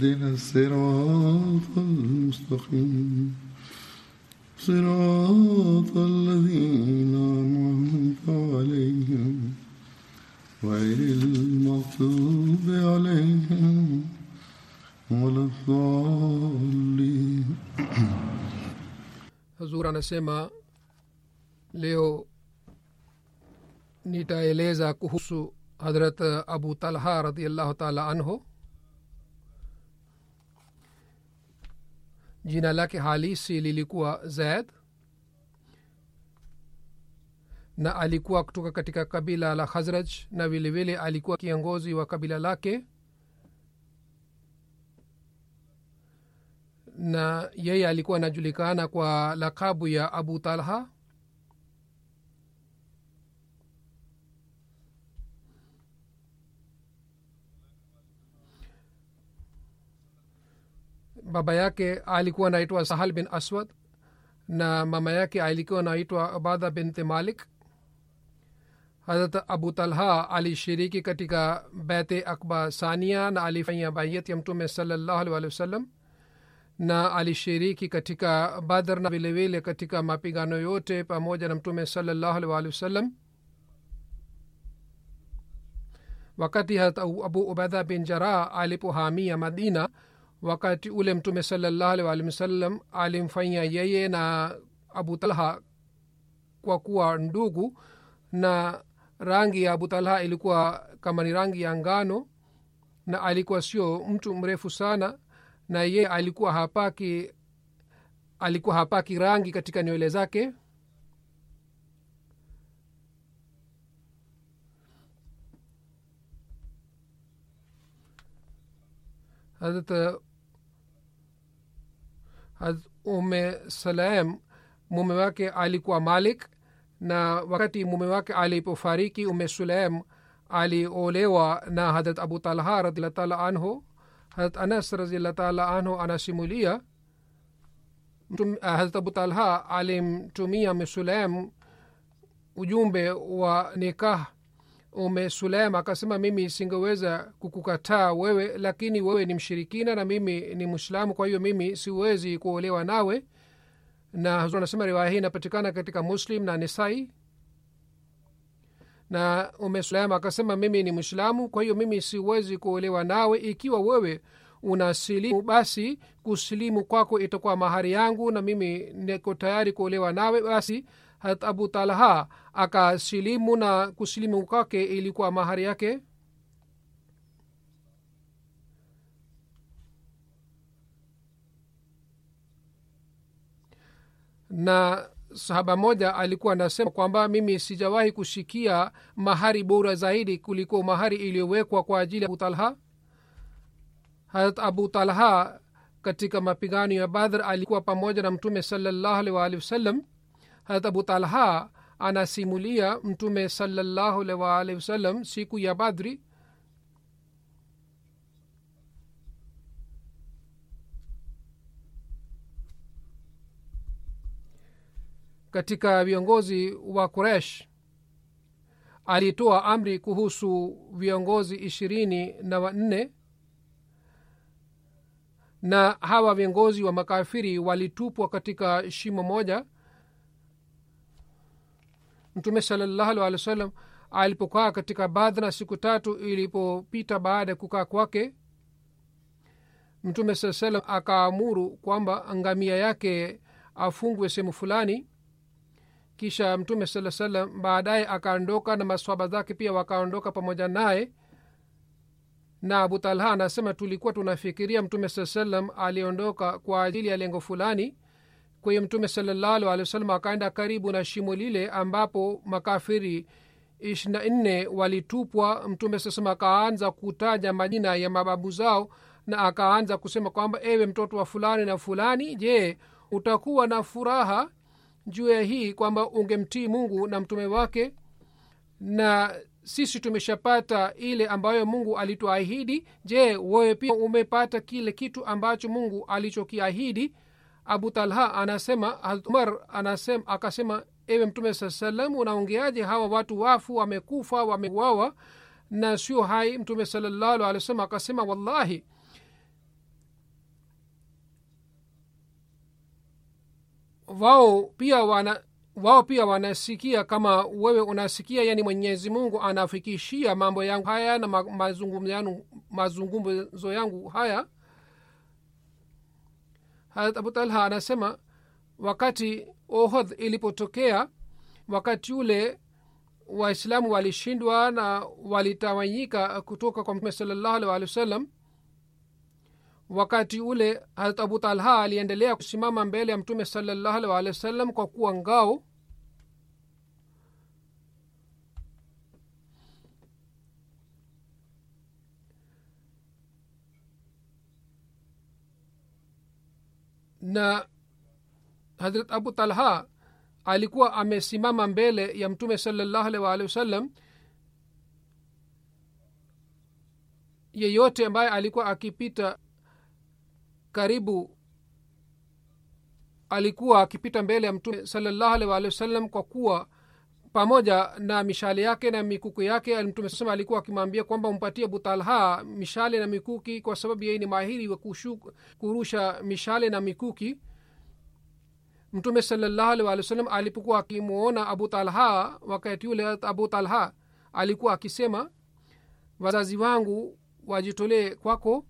اهدنا الصراط المستقيم. صراط الذين أنعمت عليهم غير المغضوب عليهم ولا الضالين. hazur anasema leo nitaeleza kuhusu hadrat abu talha radiallahu taala anhu. Jina lake halisi lilikuwa zaid na alikuwa kutoka katika kabila la khazraj na vilevile alikuwa kiongozi wa kabila lake. Na yeye alikuwa anajulikana kwa lakabu ya abu talha baba yake alikuwa anaitwa sahal bin aswad na mama yake alikuwa anaitwa abadha binti malik. Harat abu talha alishiriki katika bete akba sania na alifanya baiyat ya mtume salllahu alih walih wasallam na alishiriki katika badr na vilevile katika mapigano yote pamoja na mtume salllahu alih walih wasallam. Wakati harat abu ubadha bin jarah alipohamia madina wakati ule mtume salallahu alih walih wasallam alimfanya yeye na abu talha kwa kuwa ndugu na rangi ya abu talha ilikuwa kama ni rangi ya ngano na alikuwa sio mtu mrefu sana na yeye alikuwa hapaki alikuwa hapaki rangi katika nywele zake. Hazrat ume salam mume wake alikuwa malik na wakati mume wake alipofariki ume sulaim aliolewa na hadrat abu talha radiallah taala anhu. Harat anas raziallah taala anhu anasimulia harat abu talha alimtumia mesulaim ujumbe wa nikah ume sulaim akasema mimi singeweza kukukataa wewe lakini wewe ni mshirikina na mimi ni mwislamu kwa hiyo mimi siwezi kuolewa nawe. Na huzur anasema riwaya hii inapatikana katika muslim na nisai. Na ume akasema mimi ni mwislamu kwa hiyo mimi siwezi kuolewa nawe. Ikiwa wewe unasilimu basi kusilimu kwako itakuwa mahari yangu na mimi niko tayari kuolewa nawe. Basi hat abu talha akasilimu na kusilimu kwake ilikuwa mahari yake. Na sahaba moja alikuwa anasema kwamba mimi sijawahi kushikia mahari bora zaidi kuliko mahari iliyowekwa kwa ajili ya abu talha. Harat abu talha katika mapigano ya badhr alikuwa pamoja na mtume salallahu alih waalihi wasallam harat abu talha anasimulia mtume salallahu wa waalihi wasallam siku ya badri katika viongozi wa kuresh alitoa amri kuhusu viongozi ishirini na wanne. Na hawa viongozi wa makafiri walitupwa katika shimo moja mtume salallahu alih wa sallam alipokaa katika badhna siku tatu ilipopita baada ya kukaa kwake mtume saa salam akaamuru kwamba ngamia yake afungwe sehemu fulani. Kisha mtume saa salam baadaye akaondoka na maswaba zake pia wakaondoka pamoja naye. Na abu talha anasema tulikuwa tunafikiria mtume saa salam aliondoka kwa ajili ya lengo fulani kwa hiyo mtume salallahu alehi wa sallam akaenda karibu na shimo lile ambapo makafiri ishirina nne walitupwa. Mtume sasam akaanza kutaja majina ya mababu zao na akaanza kusema kwamba ewe mtoto wa fulani na fulani je utakuwa na furaha juu ya hii kwamba ungemtii mungu na mtume wake? Na sisi tumeshapata ile ambayo mungu alituahidi. Je wewe pia umepata kile kitu ambacho mungu alichokiahidi abu talha anasema umar anasema akasema ewe mtume saa salam unaongeaje? Hawa watu wafu wamekufa wameuawa na sio hai. Mtume salallahu alih wa akasema wallahi wao pia wana wao pia wanasikia kama wewe unasikia yani mwenyezi mungu anafikishia mambo yangu haya na mazungumzo yangu, mazungumzo yangu haya harat abu talha anasema wakati ohodh ilipotokea wakati ule waislamu walishindwa na walitawanyika kutoka kwa mtume salllahu alih walih wa wakati ule harat abu talha aliendelea kusimama mbele ya mtume salllahu alih walih wa kwa kuwa ngao na hadrat abu talha alikuwa amesimama mbele ya mtume salllahu alih waalihi wasallam yeyote ambaye alikuwa akipita karibu alikuwa akipita mbele ya mtume salllahu alih waalihi wasallam kwa kuwa pamoja na mishale yake na mikuki yake mtume sema alikuwa akimwambia kwamba umpatie butalha mishale na mikuki kwa sababu yeye ni mahiri wa kurusha mishale na mikuki. Mtume salallahu alih walih wasallam alipokuwa akimwona abu talha wakati ule abu talha alikuwa akisema wazazi wangu wajitolee kwako.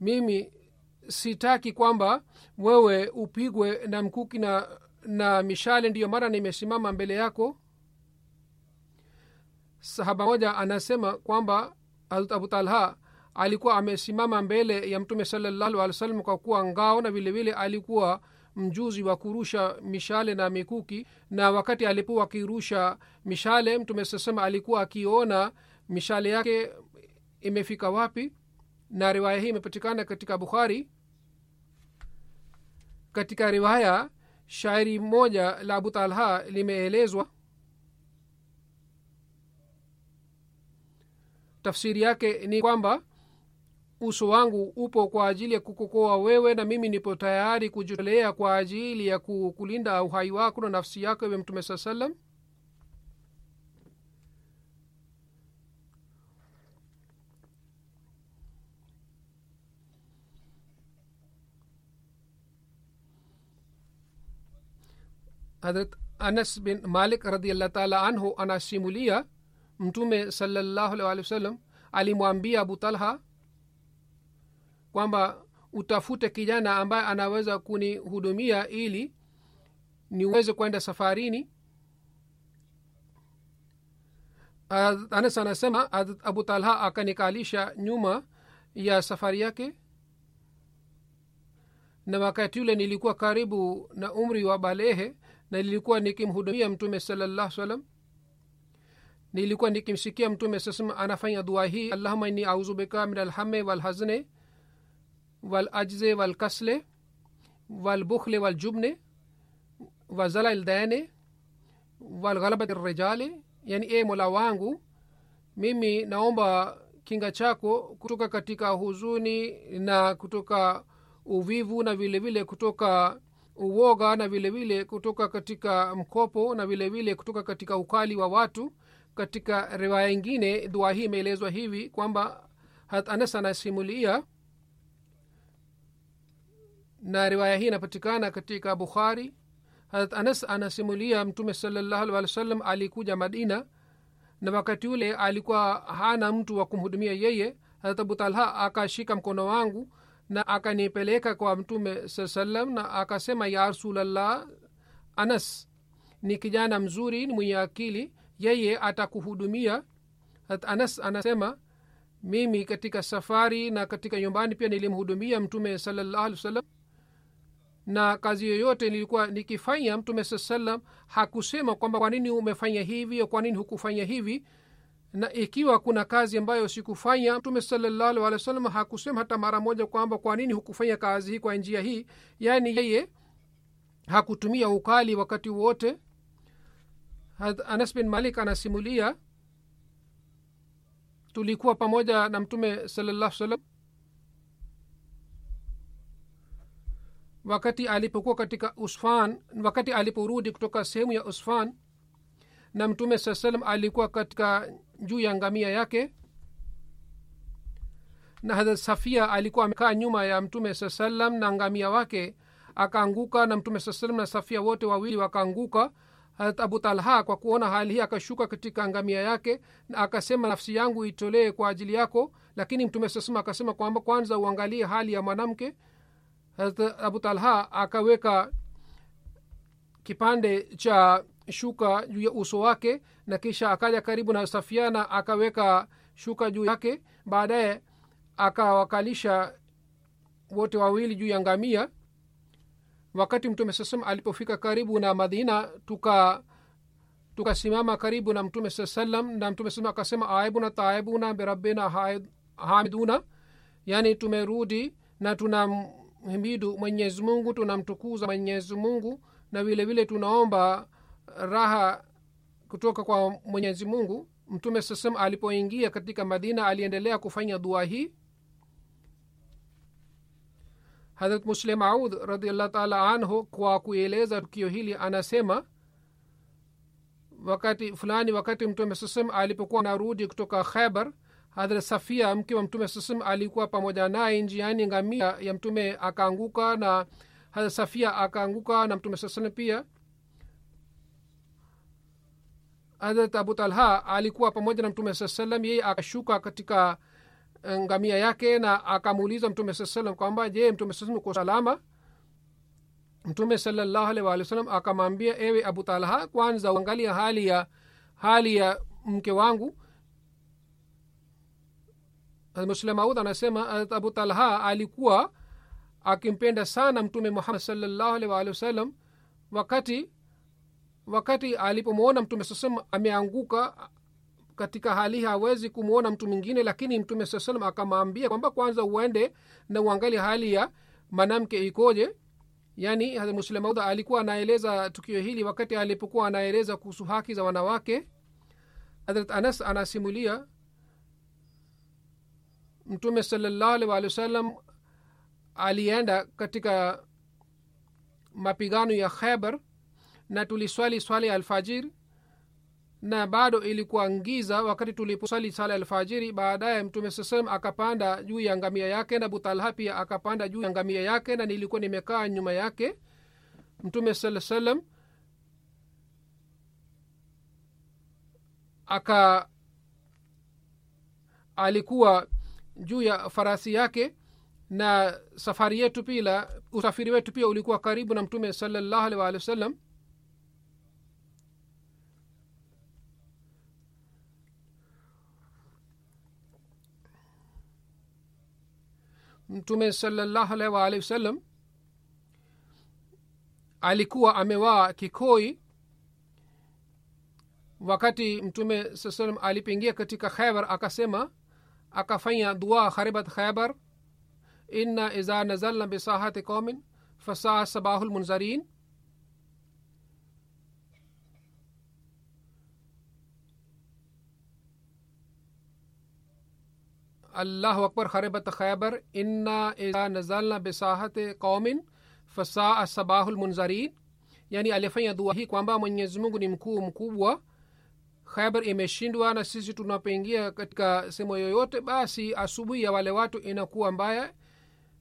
Mimi sitaki kwamba wewe upigwe na mkuki na na mishale ndiyo mara nimesimama mbele yako. Sahaba moja anasema kwamba abu talha alikuwa amesimama mbele ya mtume salallahu alih wa sallam kwa kuwa ngao na vile vile alikuwa mjuzi wa kurusha mishale na mikuki na wakati alipokuwa akirusha mishale mtume sasema alikuwa akiona mishale yake imefika wapi na riwaya hii imepatikana katika bukhari. Katika riwaya shairi moja la abu talha limeelezwa. Tafsiri yake ni kwamba uso wangu upo kwa ajili ya kukokoa wewe na mimi nipo tayari kujitolea kwa ajili ya kulinda uhai wako na nafsi yako ewe mtume saa salam hadrat anas bin malik radiallah taala anhu anasimulia mtume salallahu alih walih wa sallam alimwambia abu talha kwamba utafute kijana ambaye anaweza kunihudumia ili niweze kwenda safarini. Anas anasema abu talha akanikalisha nyuma ya safari yake. Na wakati ule nilikuwa karibu na umri wa balehe na nilikuwa nikimhudumia mtume salallah salam nilikuwa nikimsikia mtume sasema anafanya dua hii allahuma inni auzubika min alhame walhazne walajze walkasle walbukhle waljubne wazala ldane walghalabati rijali yani e mola wangu mimi naomba kinga chako kutoka katika huzuni na kutoka uvivu na vile vile kutoka uoga na vilevile vile kutoka katika mkopo na vilevile vile kutoka katika ukali wa watu. Katika riwaya ingine dua hii imeelezwa hivi kwamba hat anas anasimulia na riwaya hii inapatikana katika bukhari. Harat anas anasimulia mtume salallahu wa sallam alikuja madina na wakati ule alikuwa hana mtu wa kumhudumia yeye. Harat abu talha akashika mkono wangu na akanipeleka kwa mtume saa salam na akasema ya rasulllah anas ni kijana mzuri ni mwenye akili yeye atakuhudumia. Anas anasema mimi katika safari na katika nyumbani pia nilimhudumia mtume salallahu alih wasallam na kazi yoyote nilikuwa nikifanya mtume saa salam hakusema kwamba kwa nini umefanya hivi au kwa nini hukufanya hivi na ikiwa kuna kazi ambayo sikufanya mtume salallahu alehi wa sallam hakusema hata mara moja kwamba kwa nini hukufanya kazi hii kwa njia hii. Yaani yeye hakutumia ukali wakati wote. Anas bin malik anasimulia tulikuwa pamoja na mtume salallahu salam wakati alipokuwa katika usfan wakati aliporudi kutoka sehemu ya usfan na mtume saa salam alikuwa katika juu ya ngamia yake. Na hadrat safia alikuwa amekaa nyuma ya mtume saa salam na ngamia wake akaanguka na mtume saa salam na safia wote wawili wakaanguka. Harat abu talha kwa kuona hali hii akashuka katika ngamia yake na akasema nafsi yangu itolee kwa ajili yako. Lakini mtume saa salam akasema kwamba kwanza uangalie hali ya mwanamke. Harat abu talha akaweka kipande cha shuka juu ya uso wake na kisha akaja karibu na safiana akaweka shuka juu yake. Baadaye akawakalisha wote wawili juu ya ngamia. Wakati mtume saa salam alipofika karibu na madina tuka tukasimama karibu na mtume saa salam na mtume saa akasema aibuna taibuna birabbina hamiduna. Yaani tumerudi na tunamhimidu mwenyezi mungu tunamtukuza mwenyezi mungu na vile vile tunaomba raha kutoka kwa mwenyezi mungu mtume sasam alipoingia katika madina aliendelea kufanya dua hii. Harat muslim aud radiallah taala anhu kwa kueleza tukio hili anasema wakati fulani wakati mtume sasam alipokuwa narudi kutoka khaibar hadrat safia mke wa mtume sasam alikuwa pamoja naye njiani ngamia ya mtume akaanguka na hadrat safia akaanguka na mtume sasam pia hadrat abu talha alikuwa pamoja na mtume saa salam yeye akashuka katika ngamia yake na akamuuliza mtume saa salam kwamba je mtume saa uko salama? Mtume salallahu alehi walih wa salam akamwambia ewe abu talha kwanza uangalia hali ya hali ya mke wangu. Muslemaud anasema abu talha alikuwa akimpenda sana mtume muhammad salallahu alehi walih wasallam wakati wakati alipomwona mtume sasam ameanguka katika hali hawezi kumwona mtu mwingine lakini mtume saa salam akamwambia kwamba kwanza uende na uangalie hali ya mwanamke ikoje. Yaani muslemaudha alikuwa anaeleza tukio hili wakati alipokuwa anaeleza kuhusu haki za wanawake. Hadrat anas anasimulia mtume salallahu alih walih wasallam alienda katika mapigano ya khaibar na tuliswali swala ya alfajiri na bado ilikuwa ngiza wakati tuliposwali sala alfajiri. Baadaye mtume sasem akapanda juu ya ngamia yake na butalha pia akapanda juu ya ngamia yake na nilikuwa nimekaa nyuma yake. Mtume saa salam aka alikuwa juu ya farasi yake na safari yetu pila usafiri wetu pia ulikuwa karibu na mtume salallahu alih waalihi wa sallam mtume salallahu alaihi waalihi wasallam alikuwa amewaa kikoi wakati mtume saa salam alipoingia katika khaibar akasema akafanya dua kharibat khaibar inna iza nazalna bisahati qaumin fasaa sabahu lmunzarin akbar kharibat khaibar inna iza nazalna bisahati qaumin fasaa sabahu lmunzarin yani alifanya dua hii kwamba mwenyezi mungu ni mkuu mkubwa khaibar imeshindwa na sisi tunapoingia katika sehemu yoyote basi asubuhi ya wale watu inakuwa mbaya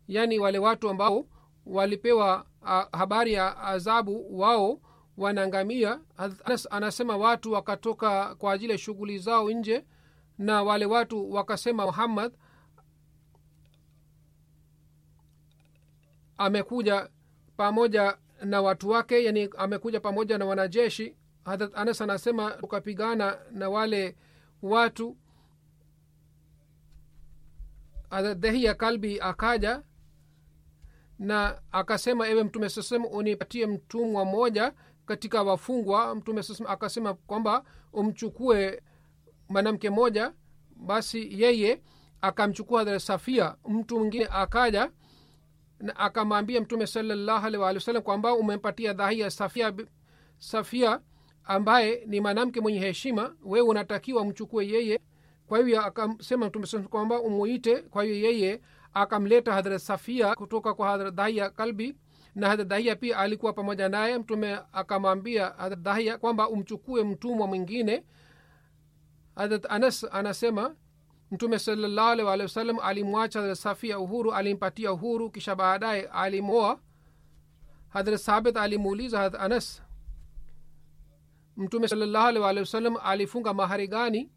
yani wale watu ambao walipewa a, habari ya adhabu wao wanaangamia Anas anasema watu wakatoka kwa ajili ya shughuli zao nje na wale watu wakasema muhammad amekuja pamoja na watu wake yani amekuja pamoja na wanajeshi. Hadrat anas anasema tukapigana na wale watu. Harat dehia kalbi akaja na akasema ewe mtume sasem unipatie mtumwa mmoja katika wafungwa. Mtume sasem akasema kwamba umchukue mwanamke mmoja basi yeye akamchukua hadrat safia mtu mwingine akaja na akamwambia mtume salallahu kwamba umempatia dhahia safia safia ambaye ni mwanamke mwenye heshima wewe unatakiwa mchukue yeye. Kwa hivyo akasema mtume kwamba umuite. Kwa hiyo yeye akamleta hadrat safia kutoka kwa hadrat dahia kalbi na hadrat dahia pia alikuwa pamoja naye. Mtume akamwambia hadrat dahia kwamba umchukue mtumwa mwingine hadrat anas anasema mtume salallahu alaihi waalihi wasallam alimwacha hadrat safia uhuru alimpatia uhuru kisha baadaye alimoa hadrat sabit alimuuliza hadrat anas mtume salallahu alaihi waalihi wasallam alifunga mahari gani?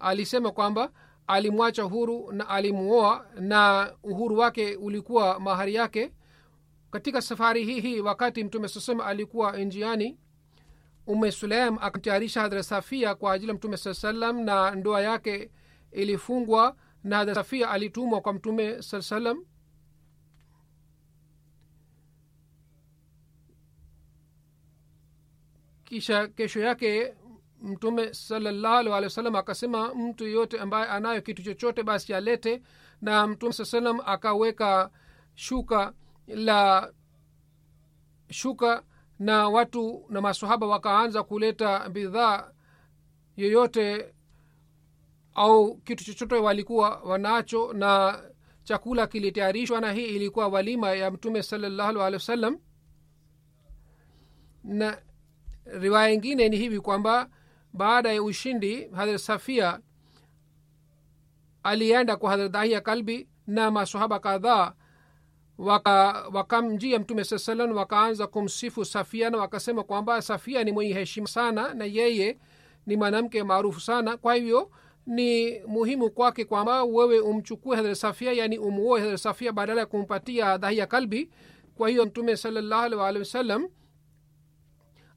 Alisema kwamba alimwacha huru na alimuoa na uhuru wake ulikuwa mahari yake. Katika safari hii hii wakati mtume sasema alikuwa njiani ume suleim akamtayarisha hadra safia kwa ajili ya mtume saa salam na ndoa yake ilifungwa na hadra safia alitumwa kwa mtume saa salam kisha kesho yake mtume salallahu alih wa sallam akasema mtu yeyote ambaye anayo kitu chochote basi alete. Na mtume saa salam akaweka shuka la shuka na watu na masahaba wakaanza kuleta bidhaa yoyote au kitu chochote walikuwa wanacho na chakula kilitayarishwa na hii ilikuwa walima ya mtume salallahu alehi wasallam. Na riwaya ingine ni hivi kwamba baada ya ushindi hadrat safia alienda kwa hadrat dahia kalbi na masahaba kadhaa wakamjia waka mtume saa salam wakaanza kumsifu safia na wakasema kwamba safia ni mwenye heshima sana na yeye ni mwanamke maarufu sana. Kwa hivyo ni muhimu kwake kwamba wewe umchukue hadrat safia yani umuoe hadrat safia badala ya kumpatia dhahia kalbi. Kwa hiyo mtume salallahu alih waalihi wasallam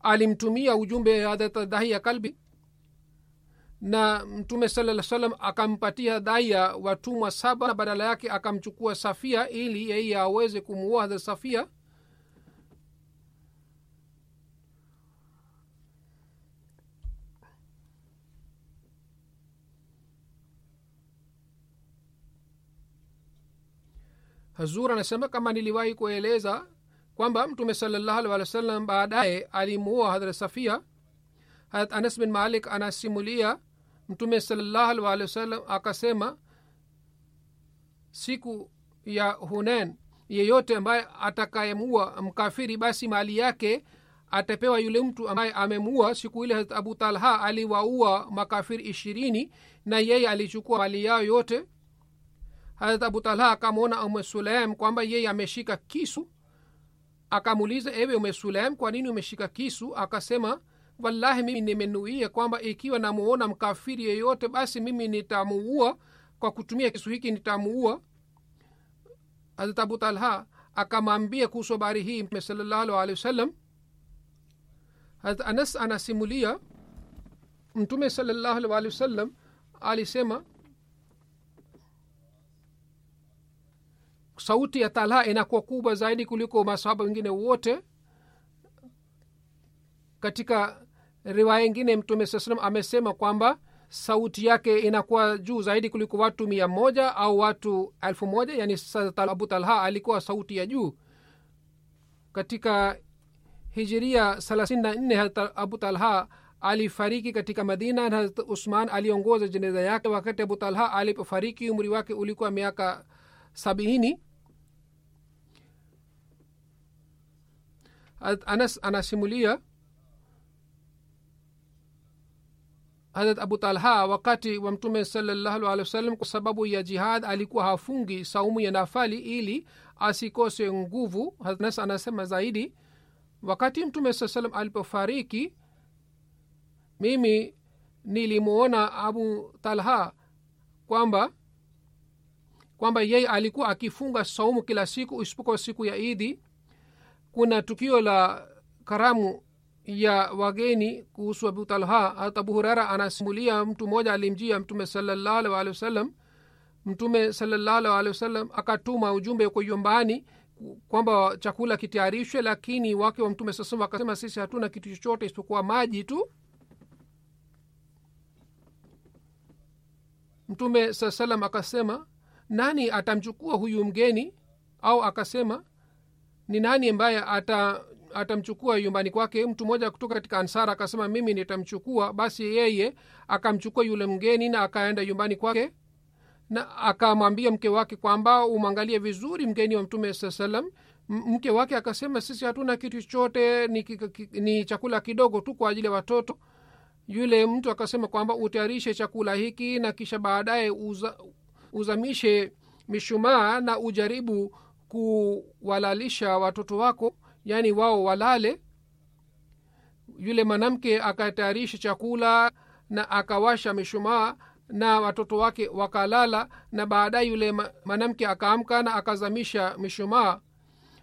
alimtumia ujumbe hadrat dhahia kalbi na mtume salaa salam akampatia daia watumwa saba na badala yake akamchukua safia ili yeye aweze kumuoa hadha safia. Hazur anasema kama niliwahi kueleza kwamba mtume salallahu alih walih wa sallam baadaye alimuoa hadhrat safia. Hadrat anas bin malik anasimulia mtume salallahu alih wasallam wa sallam akasema siku ya hunen yeyote ambaye atakayemua mkafiri basi mali yake atapewa yule mtu ambaye amemua siku ile hazrat abu talha aliwaua makafiri ishirini na yeye alichukua mali yao yote. Harat abu talha akamwona ume suleim kwamba yeye ameshika kisu. Akamuuliza ewe ume suleim kwa nini umeshika kisu? Akasema wallahi mimi nimenuia kwamba ikiwa namuona mkafiri yeyote basi mimi nitamuua. Kwa kutumia kisu hiki nitamuua. Harat abu talha akamwambia kuhusu habari hii mtume salallahu alehi wasallam. Hazrat anas anasimulia mtume salallahu alehi wasallam alisema sauti ya talha inakuwa kubwa zaidi kuliko masahaba wengine wote katika riwaya ingine mtume saa salam amesema kwamba sauti yake inakuwa juu zaidi kuliko watu mia moja au watu elfu moja. Yani abu talha alikuwa sauti ya juu katika hijiria thelathini na nne. Abu talha alifariki katika madina na hazrat usman aliongoza jeneza yake. Wakati abu talha alipofariki umri wake ulikuwa miaka sabini. Anas anasimulia harat abu talha wakati wa mtume salallahu alehi wasallam kwa sababu ya jihad alikuwa hafungi saumu ya nafali ili asikose nguvu. Hanas anasema zaidi wakati mtume saa salam alipofariki mimi nilimwona abu talha kwamba kwamba yeye alikuwa akifunga saumu kila siku isipokuwa siku ya idi kuna tukio la karamu ya wageni kuhusu abu talha harat abu hurera anasimulia mtu mmoja alimjia mtume salallahu alih wasallam. Mtume salallahu alih wasallam akatuma ujumbe uko yombani kwamba chakula kitayarishwe lakini wake wa mtume sasam akasema sisi hatuna kitu chochote isipokuwa maji tu. Mtume saa salam akasema nani atamchukua huyu mgeni? Au akasema ni nani ambaye ata atamchukua nyumbani kwake. Mtu mmoja kutoka katika ansara akasema mimi nitamchukua. Basi yeye akamchukua yule mgeni na akaenda nyumbani kwake na akamwambia mke wake kwamba umwangalie vizuri mgeni wa mtume saa salam. Mke wake akasema sisi hatuna kitu chochote ni, ni chakula kidogo tu kwa ajili ya watoto. Yule mtu akasema kwamba utayarishe chakula hiki na kisha baadaye uza, uzamishe mishumaa na ujaribu kuwalalisha watoto wako yaani wao walale. Yule mwanamke akatayarisha chakula na akawasha mishumaa na watoto wake wakalala na baadaye yule mwanamke akaamka na akazamisha mishumaa.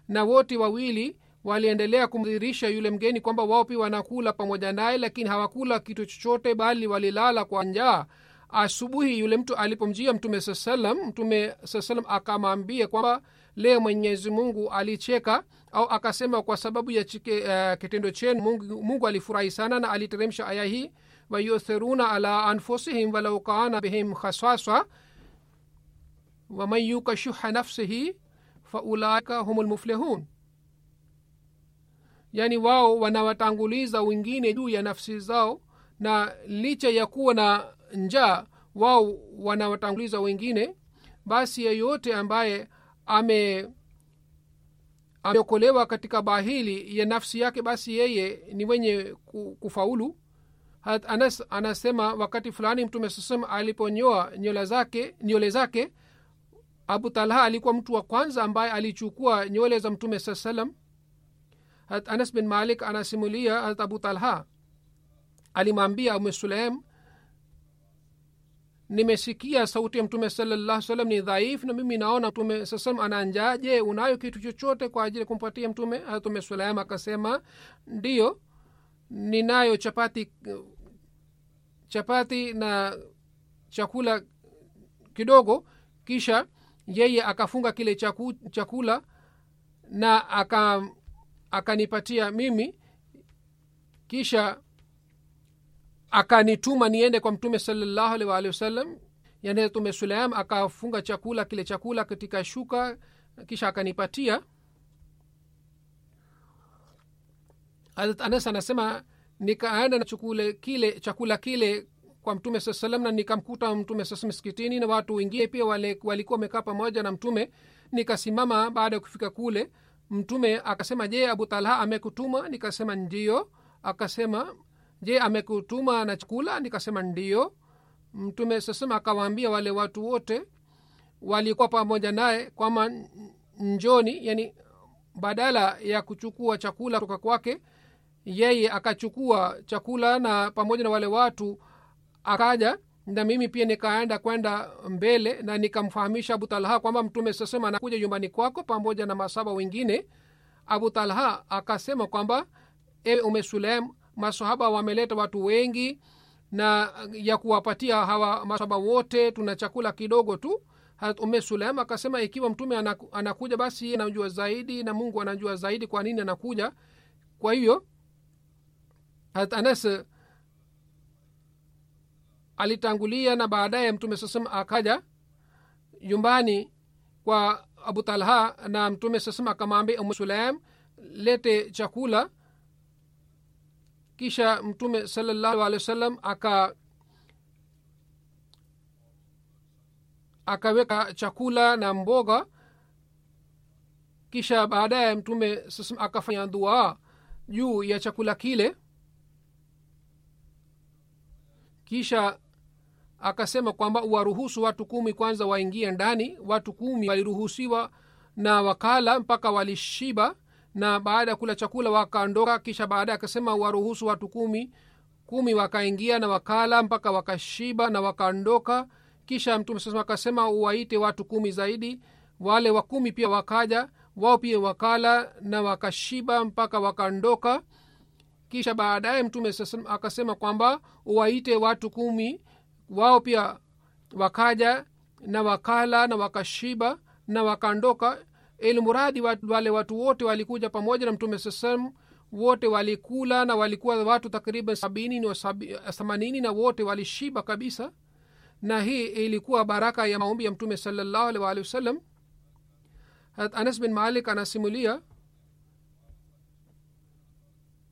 Na wote wawili waliendelea kumdhirisha yule mgeni kwamba wao pia wanakula pamoja naye lakini hawakula kitu chochote bali walilala kwa njaa. Asubuhi yule mtu alipomjia mtume saa salam mtume saa salam akamwambia kwamba leo mwenyezi mungu alicheka au akasema kwa sababu ya chike, uh, kitendo chenu mungu, mungu alifurahi sana na aliteremsha aya hii wayuthiruna ala anfusihim walau kana bihim khaswaswa waman yuka shuha nafsihi faulaika hum lmuflihun yaani wao wanawatanguliza wengine juu ya nafsi zao na licha ya kuwa na njaa wao wanawatanguliza wengine basi yeyote ambaye ame ameokolewa katika bahili ya nafsi yake basi yeye ni wenye kufaulu. Anas anasema wakati fulani mtume sasem aliponyoa nyola zake nyole zake abu talha alikuwa mtu wa kwanza ambaye alichukua nywele za mtume saa salam hat anas bin malik anasimulia hat abu talha alimwambia ume sulaim nimesikia sauti ya mtume salallah salam ni dhaifu na mimi naona mtume saa salam ana njaa je unayo kitu chochote kwa ajili ya kumpatia mtume? Hatume sulaim akasema ndiyo ninayo chapati chapati na chakula kidogo. Kisha yeye akafunga kile chaku, chakula na aka akanipatia mimi. Kisha akanituma niende kwa mtume salallahu alih waalihi wasallam. Yani tume sulaim akafunga chakula kile chakula katika shuka kisha akanipatia. Harat anas anasema nikaenda nachukule kile chakula kile kwa mtume saa salam na nikamkuta mtume sasa msikitini na watu wengine pia wale, walikuwa wamekaa pamoja na mtume. Nikasimama baada ya kufika kule. Mtume akasema je abu talha amekutuma? Nikasema ndio. Akasema je amekutuma na chakula? Nikasema ndio mtume sasema akawaambia wale watu wote walikuwa pamoja naye kwama njoni yani badala ya kuchukua chakula kutoka kwake yeye akachukua chakula na pamoja na wale watu akaja na mimi pia nikaenda kwenda mbele na nikamfahamisha abu talha kwamba mtume sasema anakuja nyumbani kwako pamoja na masaba wengine. Abu talha akasema kwamba ewe ume sulem masahaba wameleta watu wengi na ya kuwapatia hawa masahaba wote tuna chakula kidogo tu. Ume sulem akasema ikiwa mtume anaku, anakuja basi anajua zaidi na mungu anajua zaidi kwa nini anakuja. Kwa hiyo anas alitangulia na baadaye mtume sasem akaja nyumbani kwa abu talha na mtume sasem akamwambia umu sulaim lete chakula kisha mtume salallahu alehi wa sallam aka akaweka chakula na mboga. Kisha baadaye mtume sasem akafanya dua juu ya chakula kile. Kisha akasema kwamba waruhusu watu kumi kwanza waingie ndani. Watu kumi waliruhusiwa na wakala mpaka walishiba na baada ya kula chakula wakaondoka kisha baadaye akasema waruhusu watu kumi kumi wakaingia na wakala mpaka wakashiba na wakaondoka. Kisha mtume sasa akasema uwaite watu kumi zaidi. Wale wa kumi pia wakaja wao pia wakala na wakashiba mpaka wakaondoka. Kisha baadaye mtume akasema kwamba uwaite watu kumi wao pia wakaja na wakala na wakashiba na wakaondoka ilmuradi wale watu wote walikuja pamoja na mtume sasam wote walikula na walikuwa watu takriban sabini na themanini na wote walishiba kabisa. Na hii ilikuwa baraka ya maombi ya mtume salallahu alih waalihi wasallam. Anas bin malik anasimulia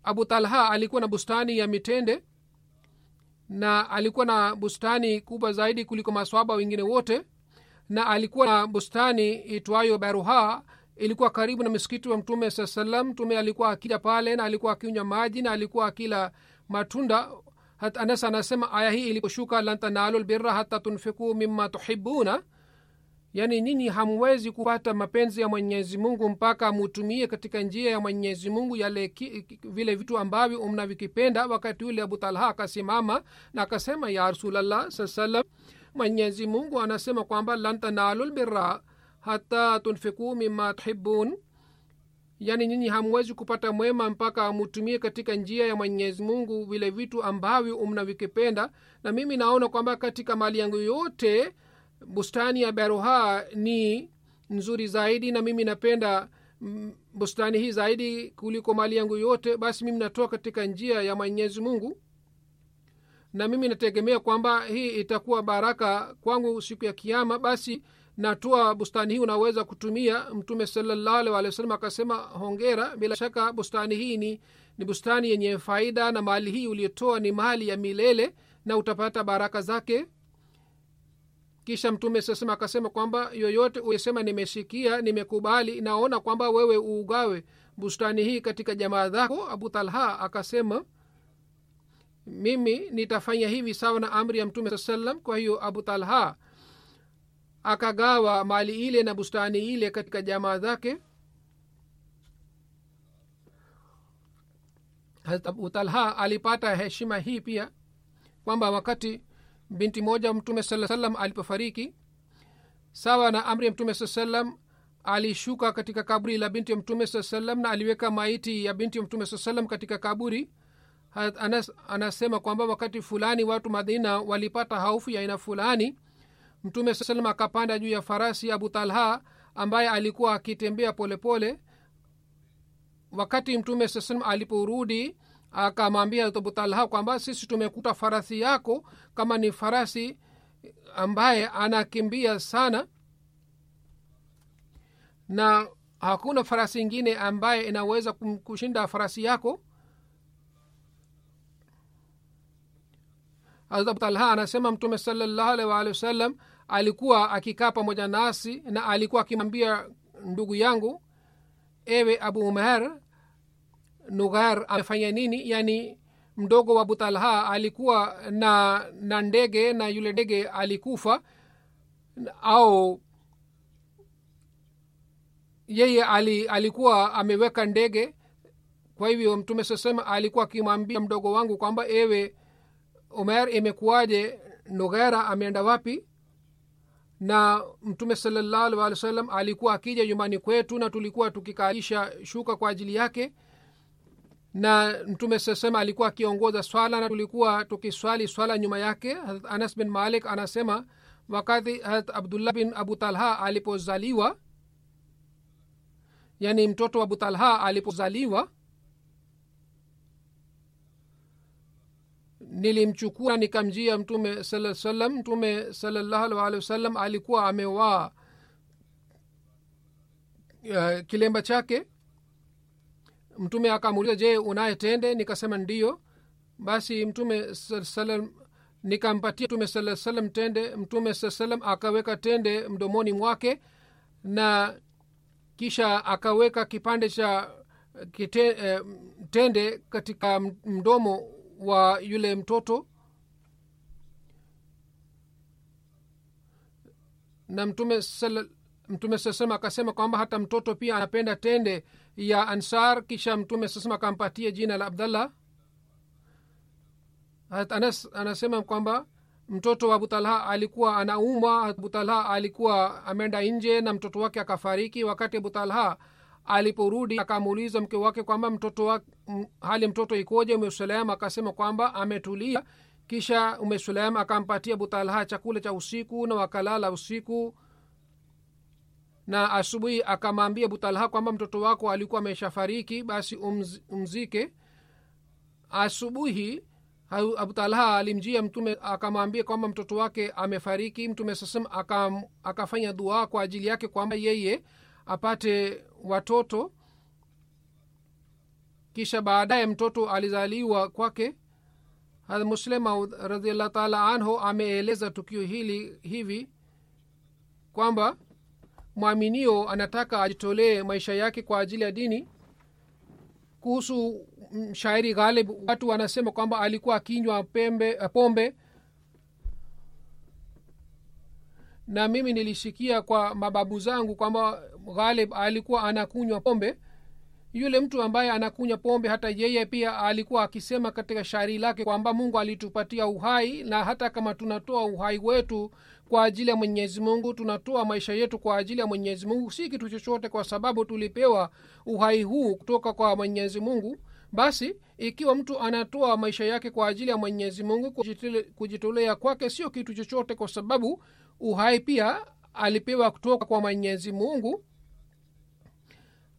abu talha alikuwa na bustani ya mitende na alikuwa na bustani kubwa zaidi kuliko maswaba wengine wote na alikuwa na bustani itwayo baruha ilikuwa karibu na msikiti wa mtume saa salam. Mtume alikuwa akija pale na alikuwa akinywa maji na alikuwa akila matunda. Hata anas anasema aya hii iliposhuka lan tanalu hata tunfiku mima tuhibuna yaani nini hamwezi kupata mapenzi ya mwenyezi mungu mpaka mutumie katika njia ya mwenyezi mungu yale ki, vile vitu ambavyo mnavikipenda wakati ule abu talha akasimama na akasema ya rasulllah saa salam mwenyezi mungu anasema kwamba lan tanalu lbirra hata tunfiku mima tuhibun yaani nyinyi hamwezi kupata mwema mpaka mutumie katika njia ya mwenyezi mungu vile vitu ambavyo mnavikipenda. Na mimi naona kwamba katika mali yangu yote bustani ya beroha ni nzuri zaidi na mimi napenda mm, bustani hii zaidi kuliko mali yangu yote. Basi mimi natoa katika njia ya mwenyezi mungu na mimi nategemea kwamba hii itakuwa baraka kwangu siku ya kiama basi natoa bustani hii unaweza kutumia. Mtume salallahu alih walih wasalam akasema hongera. Bila shaka bustani hii ni, ni bustani yenye faida na mali hii uliotoa ni mali ya milele na utapata baraka zake. Kisha mtume sasema akasema kwamba yoyote uyesema nimesikia nimekubali naona kwamba wewe uugawe bustani hii katika jamaa zako. Abu talha akasema mimi nitafanya hivi sawa na amri ya mtume saa salam kwa hiyo abu talha akagawa mali ile na bustani ile katika jamaa zake. Abu talha alipata heshima hii pia kwamba wakati binti moja mtume saa salam alipofariki sawa na amri ya mtume saa salam alishuka katika kaburi la binti ya mtume saa salam na aliweka maiti ya binti ya mtume saa salam katika kaburi Anas, anasema kwamba wakati fulani watu madina walipata haufu ya aina fulani mtume salam akapanda juu ya farasi abu talha ambaye alikuwa akitembea polepole. Wakati mtume saa salam aliporudi akamwambia abu talha kwamba sisi tumekuta farasi yako kama ni farasi ambaye anakimbia sana na hakuna farasi ingine ambaye inaweza kushinda farasi yako abu talha anasema mtume salallahu alaihi waalihi wasallam alikuwa akikaa pamoja nasi na alikuwa akimwambia ndugu yangu ewe abu umer nughar amefanya nini? Yani mdogo wa abu talha alikuwa na na ndege na yule ndege alikufa au yeye ali, alikuwa ameweka ndege. Kwa hivyo mtume sasema alikuwa akimwambia mdogo wangu kwamba ewe umer imekuwaje? Nughera ameenda wapi? Na mtume salallahu alih wa sallam alikuwa akija nyumbani kwetu na tulikuwa tukikaisha shuka kwa ajili yake. Na mtume sasema alikuwa akiongoza swala na tulikuwa tukiswali swala nyuma yake. Anas bin malik anasema wakati harat abdullah bin abu talha alipozaliwa yani mtoto wa abu talha alipozaliwa nilimchukua nikamjia mtume saa salam mtume salallahu walihi wasallam alikuwa amewaa uh, kilemba chake. Mtume akamuuliza je unaye tende? Nikasema ndiyo. Basi mtume salam nikampatia mtume saa salam tende. Mtume saa salam akaweka tende mdomoni mwake na kisha akaweka kipande cha kite, eh, tende katika mdomo wa yule mtoto na mtume sal, mtume sasalam akasema kwamba hata mtoto pia anapenda tende ya ansar kisha mtume sasalam akampatia jina la abdallah. Anas anasema kwamba mtoto wa abutalha alikuwa anaumwa abutalha alikuwa ameenda nje na mtoto wake akafariki. Wakati abutalha aliporudi akamuuliza mke wake kwamba mtoto wa, m, hali mtoto ikoje umesuleim akasema kwamba ametulia. Kisha umesuleim akampatia butalha chakula cha usiku na wakalala usiku. Na asubuhi akamwambia butalha kwamba mtoto wako alikuwa ameshafariki basi umz, umzike. Asubuhi abutalha alimjia mtume akamwambia kwamba mtoto wake amefariki. Mtume sasam akafanya dua kwa ajili yake kwamba yeye apate watoto kisha baadaye mtoto alizaliwa kwake. Muslema radiallahu taala anhu ameeleza tukio hili hivi kwamba mwaminio anataka ajitolee maisha yake kwa ajili ya dini. Kuhusu mshairi ghalib watu wanasema kwamba alikuwa akinywa pombe na mimi nilishikia kwa mababu zangu kwamba ghalib alikuwa anakunywa pombe. Yule mtu ambaye anakunywa pombe hata yeye pia alikuwa akisema katika shairi lake kwamba mungu alitupatia uhai na hata kama tunatoa uhai wetu kwa ajili ya mwenyezi mungu tunatoa maisha yetu kwa ajili ya mwenyezi mungu si kitu chochote kwa sababu tulipewa uhai huu kutoka kwa mwenyezi mungu basi ikiwa mtu anatoa maisha yake kwa ajili ya mwenyezi mungu kujitolea kwake sio kitu chochote kwa sababu uhai pia alipewa kutoka kwa mwenyezi mungu.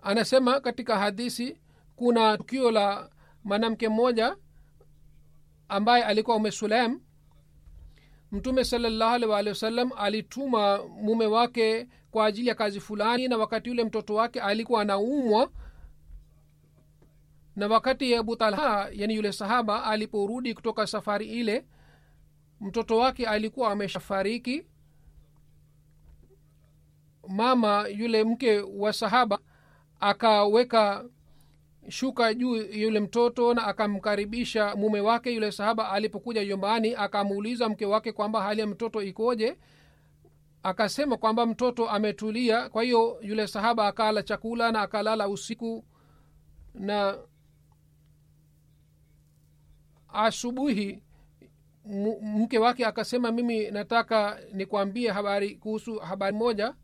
Anasema katika hadisi kuna tukio la mwanamke mmoja ambaye alikuwa umesulem mtume waalihi wasallam alituma mume wake kwa ajili ya kazi fulani na wakati yule mtoto wake alikuwa anaumwa na wakati abu talha yani yule sahaba aliporudi kutoka safari ile mtoto wake alikuwa ameshafariki. Mama yule mke wa sahaba akaweka shuka juu yule mtoto na akamkaribisha mume wake yule sahaba. Alipokuja nyumbani akamuuliza mke wake kwamba hali ya mtoto ikoje? Akasema kwamba mtoto ametulia. Kwa hiyo yule sahaba akala chakula na akalala usiku na asubuhi mke wake akasema mimi nataka nikwambie habari kuhusu habari moja.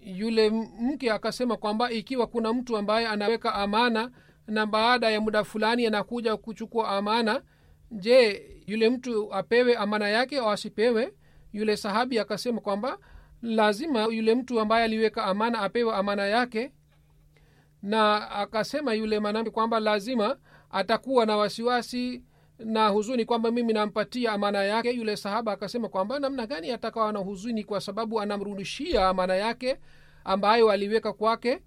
Yule mke akasema kwamba ikiwa kuna mtu ambaye anaweka amana na baada ya muda fulani anakuja kuchukua amana je yule mtu apewe amana yake au asipewe? Yule sahabi akasema kwamba lazima yule mtu ambaye aliweka amana apewe amana yake. Na akasema yule mwanamke kwamba lazima atakuwa na wasiwasi na huzuni kwamba mimi nampatia amana yake. Yule sahaba akasema kwamba namna gani atakawa na huzuni kwa sababu anamrudishia amana yake ambayo aliweka kwake.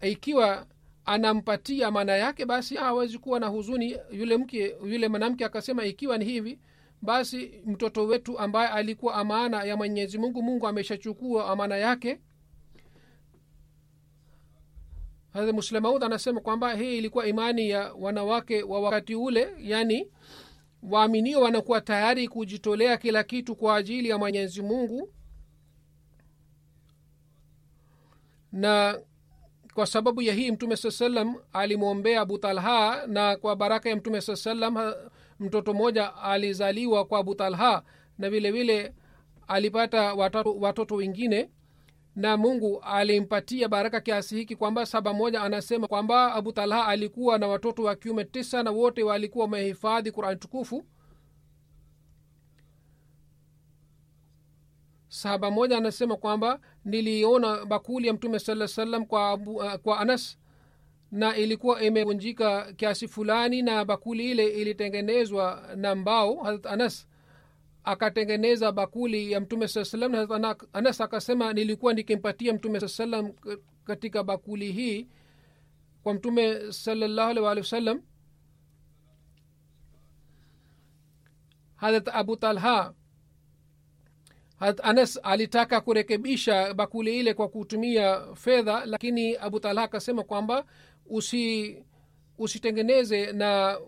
Ikiwa anampatia amana yake basi hawezi kuwa na huzuni. Yule mke yule mwanamke akasema ikiwa ni hivi basi mtoto wetu ambaye alikuwa amana ya mwenyezi mungu mungu ameshachukua amana yake hadrat muslemaud anasema kwamba hii ilikuwa imani ya wanawake wa wakati ule yani waaminio wanakuwa tayari kujitolea kila kitu kwa ajili ya mwenyezi mungu. Na kwa sababu ya hii mtume saa salam alimwombea abu talha na kwa baraka ya mtume saa salam mtoto mmoja alizaliwa kwa abu talha na vile vile alipata watoto, watoto wengine na mungu alimpatia baraka kiasi hiki kwamba saba moja anasema kwamba abu talha alikuwa na watoto wa kiume tisa na wote walikuwa wamehifadhi qurani tukufu. Sahaba moja anasema kwamba niliona bakuli ya mtume saa salam kwa, uh, kwa anas na ilikuwa imevunjika kiasi fulani na bakuli ile ilitengenezwa na mbao harat anas akatengeneza bakuli ya mtume saa salam na anas akasema nilikuwa nikimpatia mtume saa salam katika bakuli hii kwa mtume salallahu alih walih wasallam. Harat abu talha harat anas alitaka kurekebisha bakuli ile kwa kutumia fedha lakini abu talha akasema kwamba usi usitengeneze na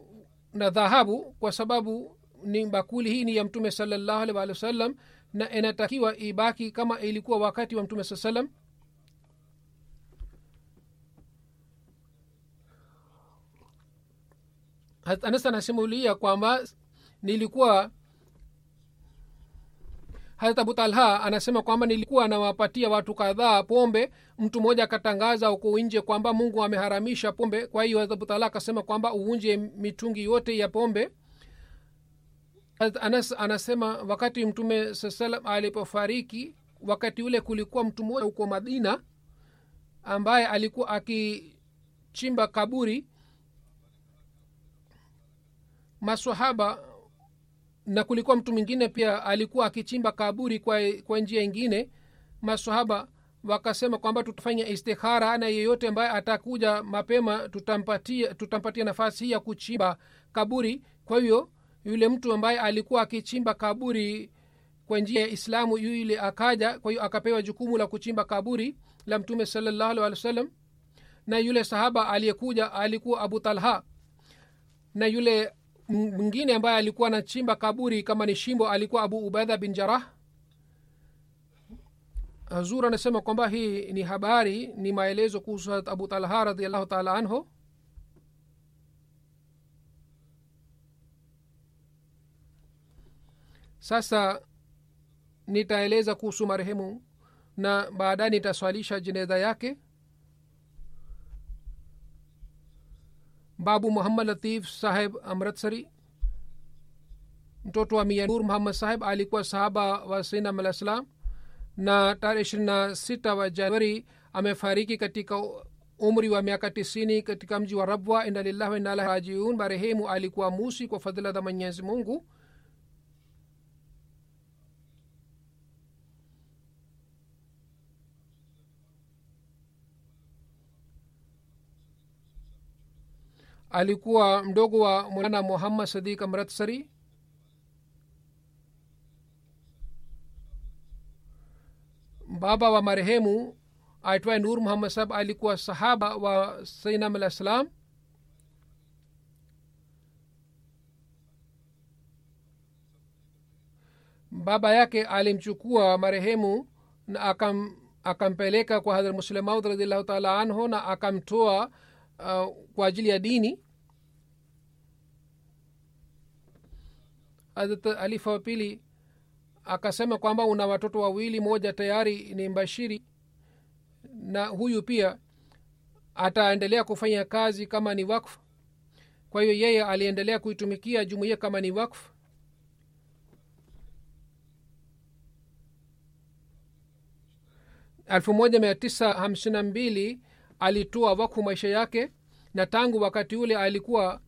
na dhahabu kwa sababu ni bakuli hii ni ya mtume salallahu alih walih wasallam na inatakiwa ibaki kama ilikuwa wakati wa mtume saa salam anas anasimulia kwamba nilikuwa harat abu talha anasema kwamba nilikuwa nawapatia watu kadhaa pombe. Mtu mmoja akatangaza huko nje kwamba mungu ameharamisha pombe. Kwa hiyo abu talha akasema kwamba uunje mitungi yote ya pombe Anas anasema wakati mtume saa salam alipofariki wakati ule kulikuwa mtu mmoja huko madina ambaye alikuwa akichimba kaburi. Masahaba na kulikuwa mtu mwingine pia alikuwa akichimba kaburi kwa, kwa njia ingine. Masahaba wakasema kwamba tutafanya istikhara na yeyote ambaye atakuja mapema tutampatia tutampatia nafasi hii ya kuchimba kaburi. Kwa hiyo yule mtu ambaye alikuwa akichimba kaburi kwa njia ya islamu yule akaja kwa hiyo akapewa jukumu la kuchimba kaburi la mtume salallahu alih wa sallam na yule sahaba aliyekuja alikuwa abu talha. Na yule mwingine ambaye alikuwa anachimba kaburi kama ni shimbo alikuwa abu ubaidha bin jarah hazur anasema kwamba hii ni habari ni maelezo kuhusu abu talha radiallahu taala anhu sasa nitaeleza kuhusu marehemu na baadaye nitaswalisha jeneza yake. Babu muhammad latif saheb amritsari mtoto wa mianur muhammad saheb alikuwa sahaba wa sainam alah salam na tarehe ishirini na sita wa januari amefariki katika umri wa miaka tisini katika mji wa rabwa. Inalillahi lillahi wa rajiun. Marehemu alikuwa musi kwa fadhila za mwenyezi mungu alikuwa mdogo wa mulana muhammad sadiq amratsari baba wa marehemu aitwaye nur muhammad sab alikuwa sahaba wa sainam alah salam baba yake alimchukua marehemu na akam akampeleka kwa hadhrat muslemaud radiallahu taala anhu na akamtoa uh, kwa ajili ya dini. Hadrat alifa wa akasema kwamba una watoto wawili moja tayari ni mbashiri na huyu pia ataendelea kufanya kazi kama ni wakfu. Kwa hiyo yeye aliendelea kuitumikia jumuiya kama ni wakfu. Elfu moja mia tisa hamsini na mbili alitoa wakfu maisha yake na tangu wakati ule alikuwa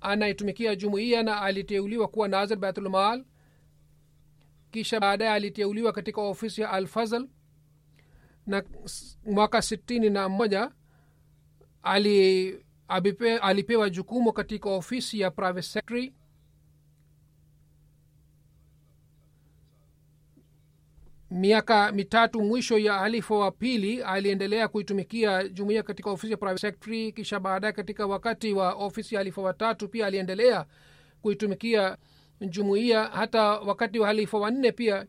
anaitumikia jumuiya na aliteuliwa kuwa nazir baitulmal kisha baadaye aliteuliwa katika ofisi ya alfazl na mwaka sitini na moja ali, alipewa jukumu katika ofisi ya private secretary miaka mitatu mwisho ya halifa wa pili aliendelea kuitumikia jumuiya katika ofisi ya private secretary kisha baadaye katika wakati wa ofisi ya halifa watatu pia aliendelea kuitumikia jumuiya. Hata wakati wa halifa wanne pia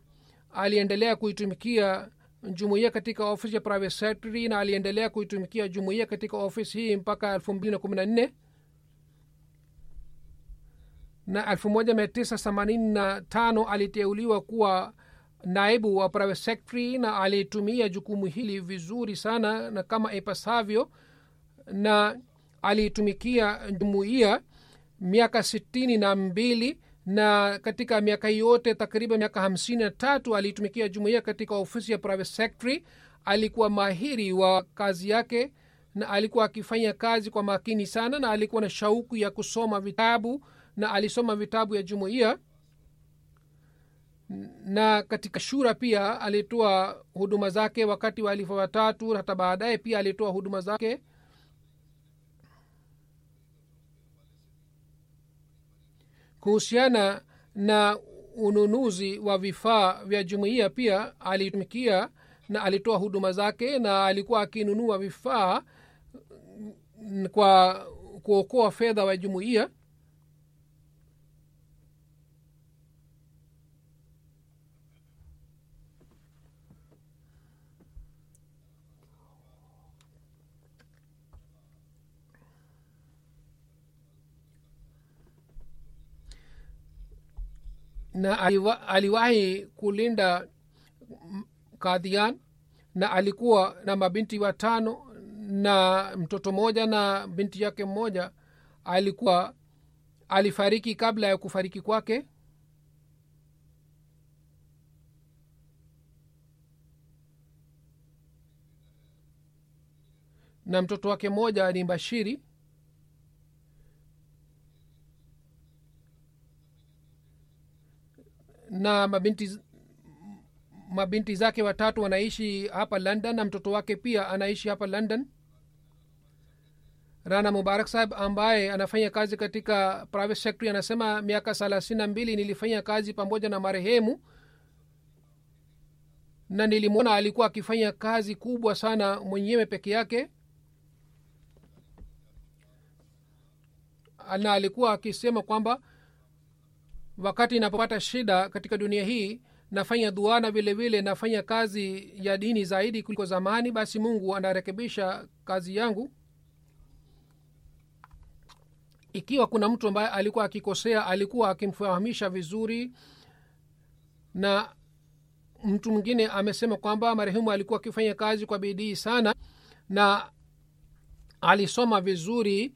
aliendelea kuitumikia jumuiya katika ofisi ya private secretary na aliendelea kuitumikia jumuiya katika ofisi hii mpaka elfu mbili na kumi na nne na elfu moja mia tisa themanini na tano aliteuliwa kuwa naibu wa private secretary na alitumia jukumu hili vizuri sana na kama ipasavyo na aliitumikia jumuiya miaka sitini na mbili na katika miaka yote takriban miaka hamsini na tatu aliitumikia jumuiya katika ofisi ya private secretary. Alikuwa mahiri wa kazi yake na alikuwa akifanya kazi kwa makini sana na alikuwa na shauku ya kusoma vitabu na alisoma vitabu ya jumuiya na katika shura pia alitoa huduma zake wakati wa alifa watatu hata baadaye pia alitoa huduma zake. Kuhusiana na ununuzi wa vifaa vya jumuiya pia alitumikia na alitoa huduma zake na alikuwa akinunua vifaa kwa kuokoa fedha wa jumuiya na aliwa, aliwahi kulinda kadhian na alikuwa na mabinti watano na mtoto mmoja na binti yake mmoja alikuwa alifariki kabla ya kufariki kwake. Na mtoto wake mmoja ni bashiri na mabinti mabinti zake watatu wanaishi hapa london na mtoto wake pia anaishi hapa london. Rana mubarak sahib ambaye anafanya kazi katika private sector anasema miaka thelathini na mbili nilifanya kazi pamoja na marehemu na nilimwona alikuwa akifanya kazi kubwa sana mwenyewe peke yake. Na alikuwa akisema kwamba wakati inapopata shida katika dunia hii nafanya dua na vile vile nafanya kazi ya dini zaidi kuliko zamani basi mungu anarekebisha kazi yangu. Ikiwa kuna mtu ambaye alikuwa akikosea alikuwa akimfahamisha vizuri na mtu mwingine amesema kwamba marehemu alikuwa akifanya kazi kwa bidii sana na alisoma vizuri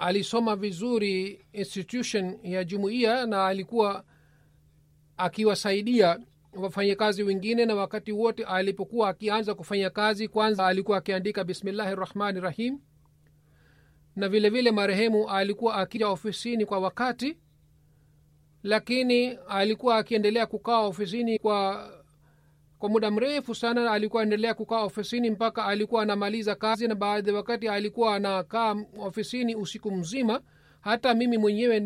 alisoma vizuri institution ya jumuiya na alikuwa akiwasaidia wafanyakazi wengine na wakati wote alipokuwa akianza kufanya kazi kwanza alikuwa akiandika bismillahi rahmani rahim na vile vile marehemu alikuwa akija ofisini kwa wakati lakini alikuwa akiendelea kukaa ofisini kwa kwa muda mrefu sana alikuwa endelea kukaa ofisini mpaka alikuwa anamaliza kazi na baadhi wakati alikuwa anakaa ofisini usiku mzima. Hata mimi mwenyewe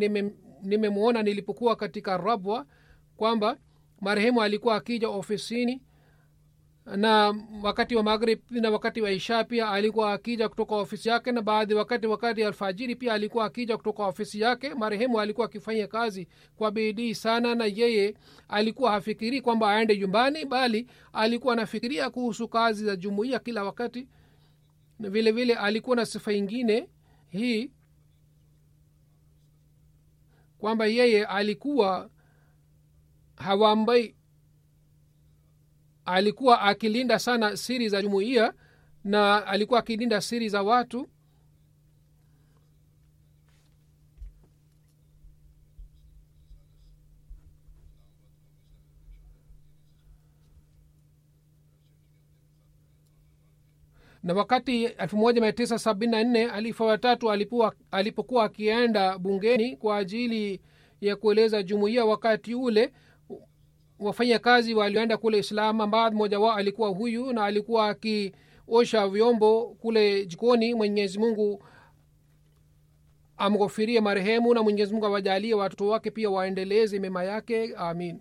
nimemwona nime nilipokuwa katika rabwa kwamba marehemu alikuwa akija ofisini na wakati wa maghrib na wakati wa isha pia alikuwa akija kutoka ofisi yake na baadhi wakati wakati alfajiri pia alikuwa akija kutoka ofisi yake. Marehemu alikuwa akifanya kazi kwa bidii sana na yeye alikuwa hafikirii kwamba aende nyumbani bali alikuwa anafikiria kuhusu kazi za jumuiya kila wakati. Na vile vile alikuwa na sifa ingine hii kwamba yeye alikuwa hawambai alikuwa akilinda sana siri za jumuiya na alikuwa akilinda siri za watu. Na wakati 1974 alifa watatu alipokuwa, akienda bungeni kwa ajili ya kueleza jumuiya wakati ule wafanyakazi walioenda kule islam ambao mmoja wao alikuwa huyu na alikuwa akiosha vyombo kule jikoni. Mwenyezi mungu amghofirie marehemu na mwenyezi mungu awajalie watoto wake pia waendeleze mema yake. Amin